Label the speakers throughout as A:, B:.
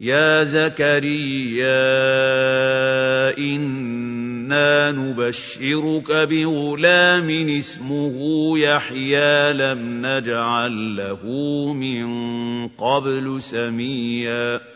A: يا زكريا إنا نبشرك بغلام اسمه يحيى لم نجعل له من قبل سميا.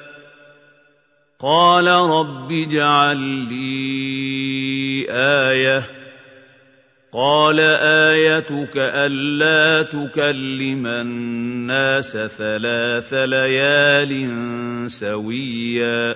A: قال رب اجعل لي آية. قال آيتك ألا تكلم الناس ثلاث ليال سويا.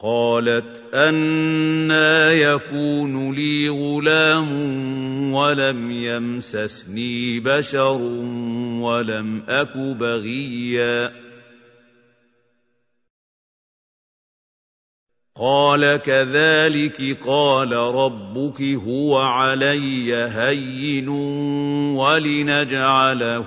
A: قالت أنا يكون لي غلام ولم يمسسني بشر ولم أك بغيا. قال كذلك قال ربك هو علي هين ولنجعله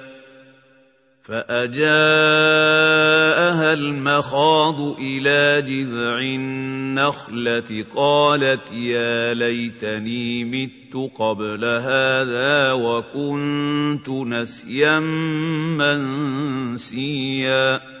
A: فأجاءها المخاض إلى جذع النخلة قالت يا ليتني مت قبل هذا وكنت نسيا منسيا.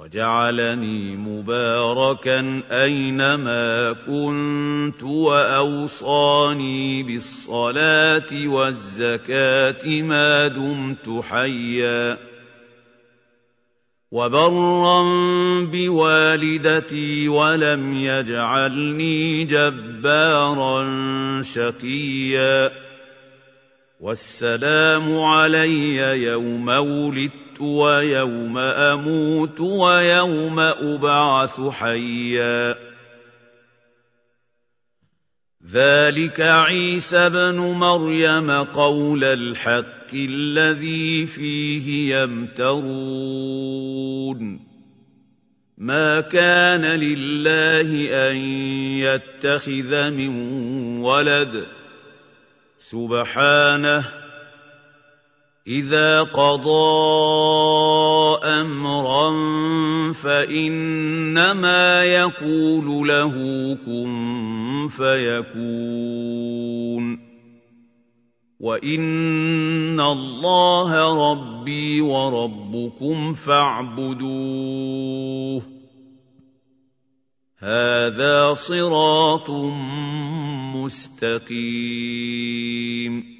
A: وجعلني مباركا أينما كنت وأوصاني بالصلاة والزكاة ما دمت حيا. وبرا بوالدتي ولم يجعلني جبارا شقيا. والسلام علي يوم ولدت ويوم أموت ويوم أبعث حيا. ذلك عيسى ابن مريم قول الحق الذي فيه يمترون. ما كان لله أن يتخذ من ولد. سبحانه إذا قضى أمرا فإنما يقول له كن فيكون. وإن الله ربي وربكم فاعبدوه. هذا صراط مستقيم.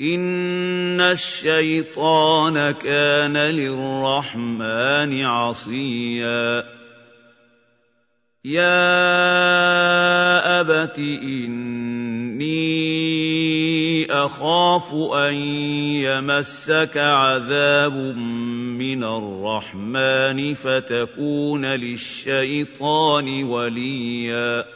A: إن الشيطان كان للرحمن عصيا. يَا أَبَتِ إِنِّي أَخَافُ أَن يَمَسَّكَ عَذَابٌ مِّنَ الرَّحْمَٰنِ فَتَكُونَ لِلشَّيْطَانِ وَلِيًّا.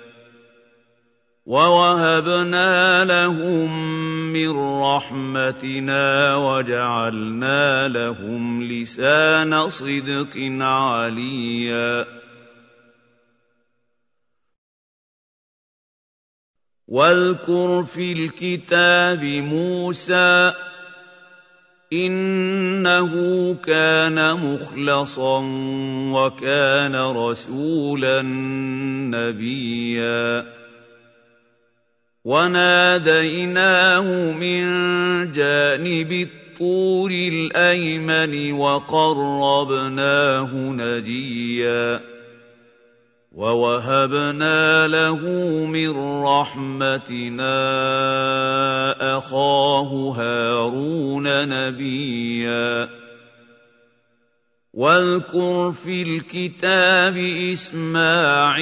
A: وَوَهَبْنَا لَهُم مِّن رَّحْمَتِنَا وَجَعَلْنَا لَهُمْ لِسَانَ صِدْقٍ عَلِيًّا واذكر في الكتاب موسى إنه كان مخلصا وكان رسولا نبيا وَنَادَيْنَاهُ مِن جَانِبِ الطُّورِ الْأَيْمَنِ وَقَرَّبْنَاهُ نَجِيًّا وَوَهَبْنَا لَهُ مِن رَّحْمَتِنَا أَخَاهُ هَارُونَ نَبِيًّا وَاذْكُرْ فِي الْكِتَابِ إِسْمَاعِيلَ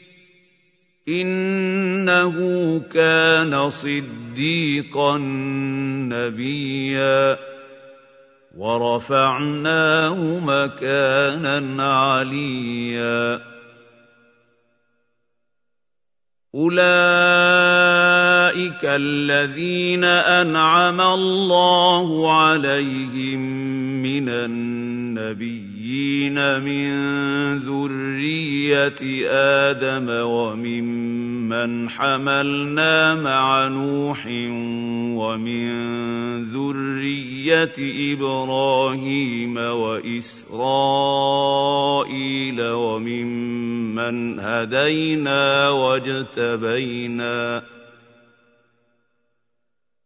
A: إِنَّهُ كَانَ صِدِّيقًا نَّبِيًّا. وَرَفَعْنَاهُ مَكَانًا عَلِيًّا. أُولَٰئِكَ الَّذِينَ أَنْعَمَ اللَّهُ عَلَيْهِم مِّنَ النَّبِيِّينَ مِن ذُرِّيَّةِ آدَمَ وَمِمَّنْ حَمَلْنَا مَعَ نُوحٍ وَمِن ذُرِّيَّةِ إِبْرَاهِيمَ وَإِسْرَائِيلَ وَمِمَّنْ هَدَيْنَا وَاجْتَبَيْنَا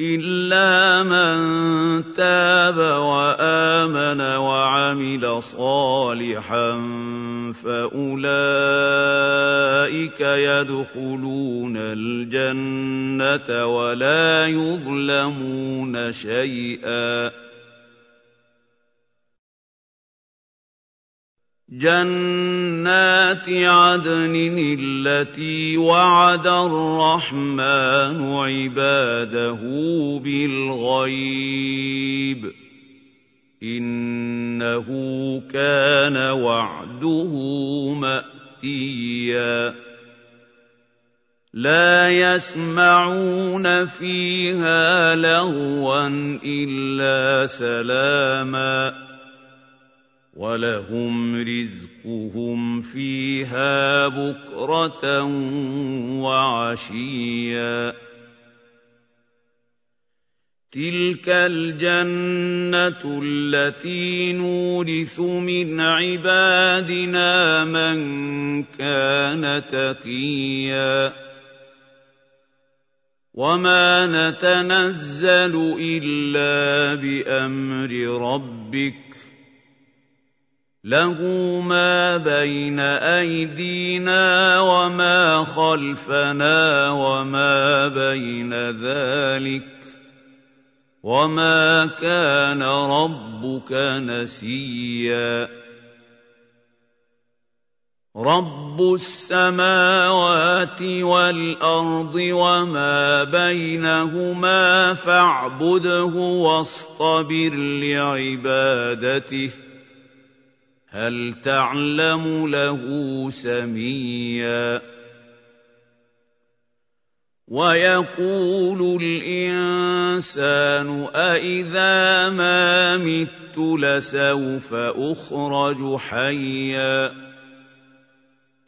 A: إِلَّا مَن تَابَ وَآمَنَ وَعَمِلَ صَالِحًا فَأُولَٰئِكَ يَدْخُلُونَ الْجَنَّةَ وَلَا يُظْلَمُونَ شَيْئًا جَنَّاتِ عَدْنٍ الَّتِي وَعَدَ الرَّحْمَٰنُ عِبَادَهُ بِالْغَيْبِ ۚ. إِنَّهُ كَانَ وَعْدُهُ مَأْتِيًّا. لَّا يَسْمَعُونَ فِيهَا لَغْوًا إِلَّا سَلَامًا. وَلَهُمْ رِزْقُهُمْ فِيهَا بُكْرَةً وَعَشِيًّا. تِلْكَ الْجَنَّةُ الَّتِي نُورِثُ مِنْ عِبَادِنَا مَن كَانَ تَقِيًّا. وَمَا نَتَنَزَّلُ إِلَّا بِأَمْرِ رَبِّكَ لَهُ مَا بَيْنَ أَيْدِينَا وَمَا خَلْفَنَا وَمَا بَيْنَ ذَٰلِكَ ۚ وَمَا كَانَ رَبُّكَ نَسِيًّا. رَّبُّ السَّمَاوَاتِ وَالْأَرْضِ وَمَا بَيْنَهُمَا فَاعْبُدْهُ وَاصْطَبِرْ لِعِبَادَتِهِ. هَلْ تَعْلَمُ لَهُ سَمِيًّا؟ وَيَقُولُ الْإِنسَانُ أَإِذَا مَا مِتُّ لَسَوْفَ أُخْرَجُ حَيًّا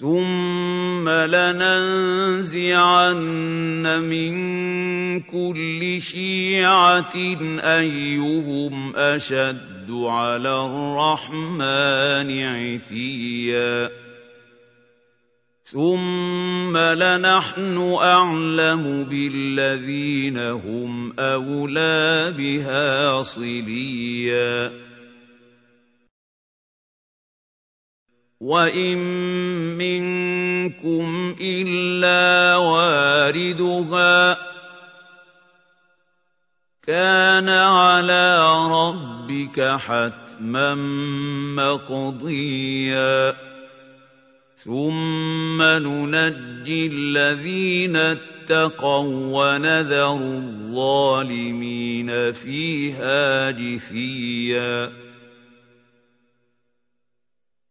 A: ثُمَّ لَنَنزِعَنَّ مِن كُلِّ شِيعَةٍ أَيُّهُمْ أَشَدُّ عَلَى الرَّحْمَٰنِ عِتِيًّا ثُمَّ لَنَحْنُ أَعْلَمُ بِالَّذِينَ هُمْ أَوْلَىٰ بِهَا صِلِيًّا وَإِن مِّنكُمْ إِلَّا وَارِدُهَا ۚ كَانَ عَلَىٰ رَبِّكَ حَتْمًا مَّقْضِيًّا ثُمَّ نُنَجِّي الَّذِينَ اتَّقَوا وَّنَذَرُ الظَّالِمِينَ فِيهَا جِثِيًّا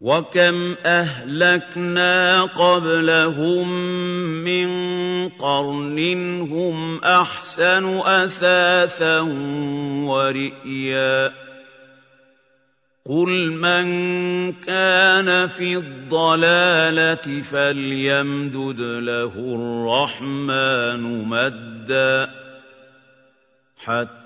A: وَكَمْ أَهْلَكْنَا قَبْلَهُم مِّن قَرْنٍ هُمْ أَحْسَنُ أَثَاثًا وَرِئْيًا قُلْ مَن كَانَ فِي الضَّلَالَةِ فَلْيَمْدُدْ لَهُ الرَّحْمَٰنُ مَدًّا حَتَّىٰ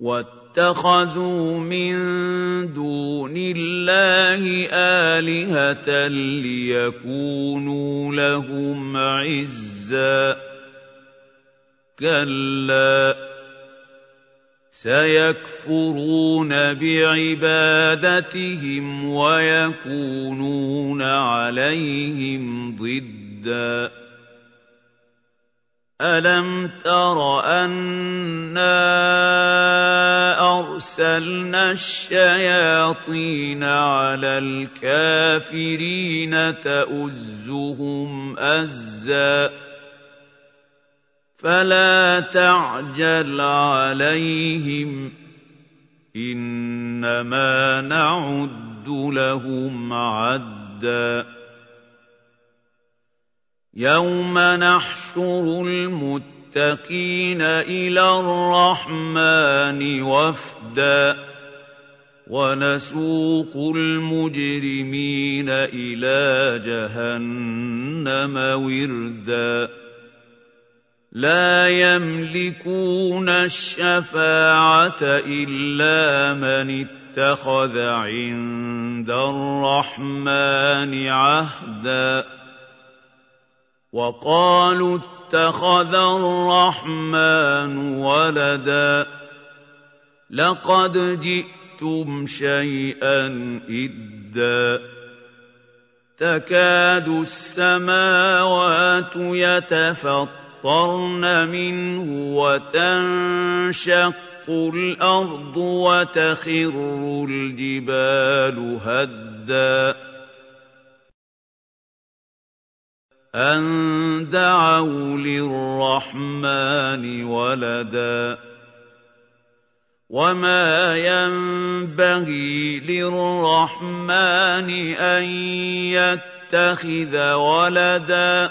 A: وَاتَّخَذُوا مِن دُونِ اللَّهِ آلِهَةً لِّيَكُونُوا لَهُمْ عِزًّا. كَلَّا. سَيَكْفُرُونَ بِعِبَادَتِهِمْ وَيَكُونُونَ عَلَيْهِمْ ضِدًّا. أَلَمْ تَرَ أَنَّا أَرْسَلْنَا الشَّيَاطِينَ عَلَى الْكَافِرِينَ تَؤُزُّهُمْ أَزًّا فَلَا تَعْجَلْ عَلَيْهِمْ ۖ إِنَّمَا نَعُدُّ لَهُمْ عَدًّا يَوْمَ نَحْشُرُ الْمُتَّقِينَ إِلَى الرَّحْمَٰنِ وَفْدًا وَنَسُوقُ الْمُجْرِمِينَ إِلَىٰ جَهَنَّمَ وِرْدًا لَّا يَمْلِكُونَ الشَّفَاعَةَ إِلَّا مَنِ اتَّخَذَ عِندَ الرَّحْمَٰنِ عَهْدًا وَقَالُوا اتَّخَذَ الرَّحْمَٰنُ وَلَدًا لَّقَدْ جِئْتُمْ شَيْئًا إِدًّا تَكَادُ السَّمَاوَاتُ يَتَفَطَّرْنَ مِنْهُ وَتَنشَقُّ الْأَرْضُ وَتَخِرُّ الْجِبَالُ هَدًّا أَن دَعَوْا لِلرَّحْمَٰنِ وَلَدًا وَمَا يَنبَغِي لِلرَّحْمَٰنِ أَن يَتَّخِذَ وَلَدًا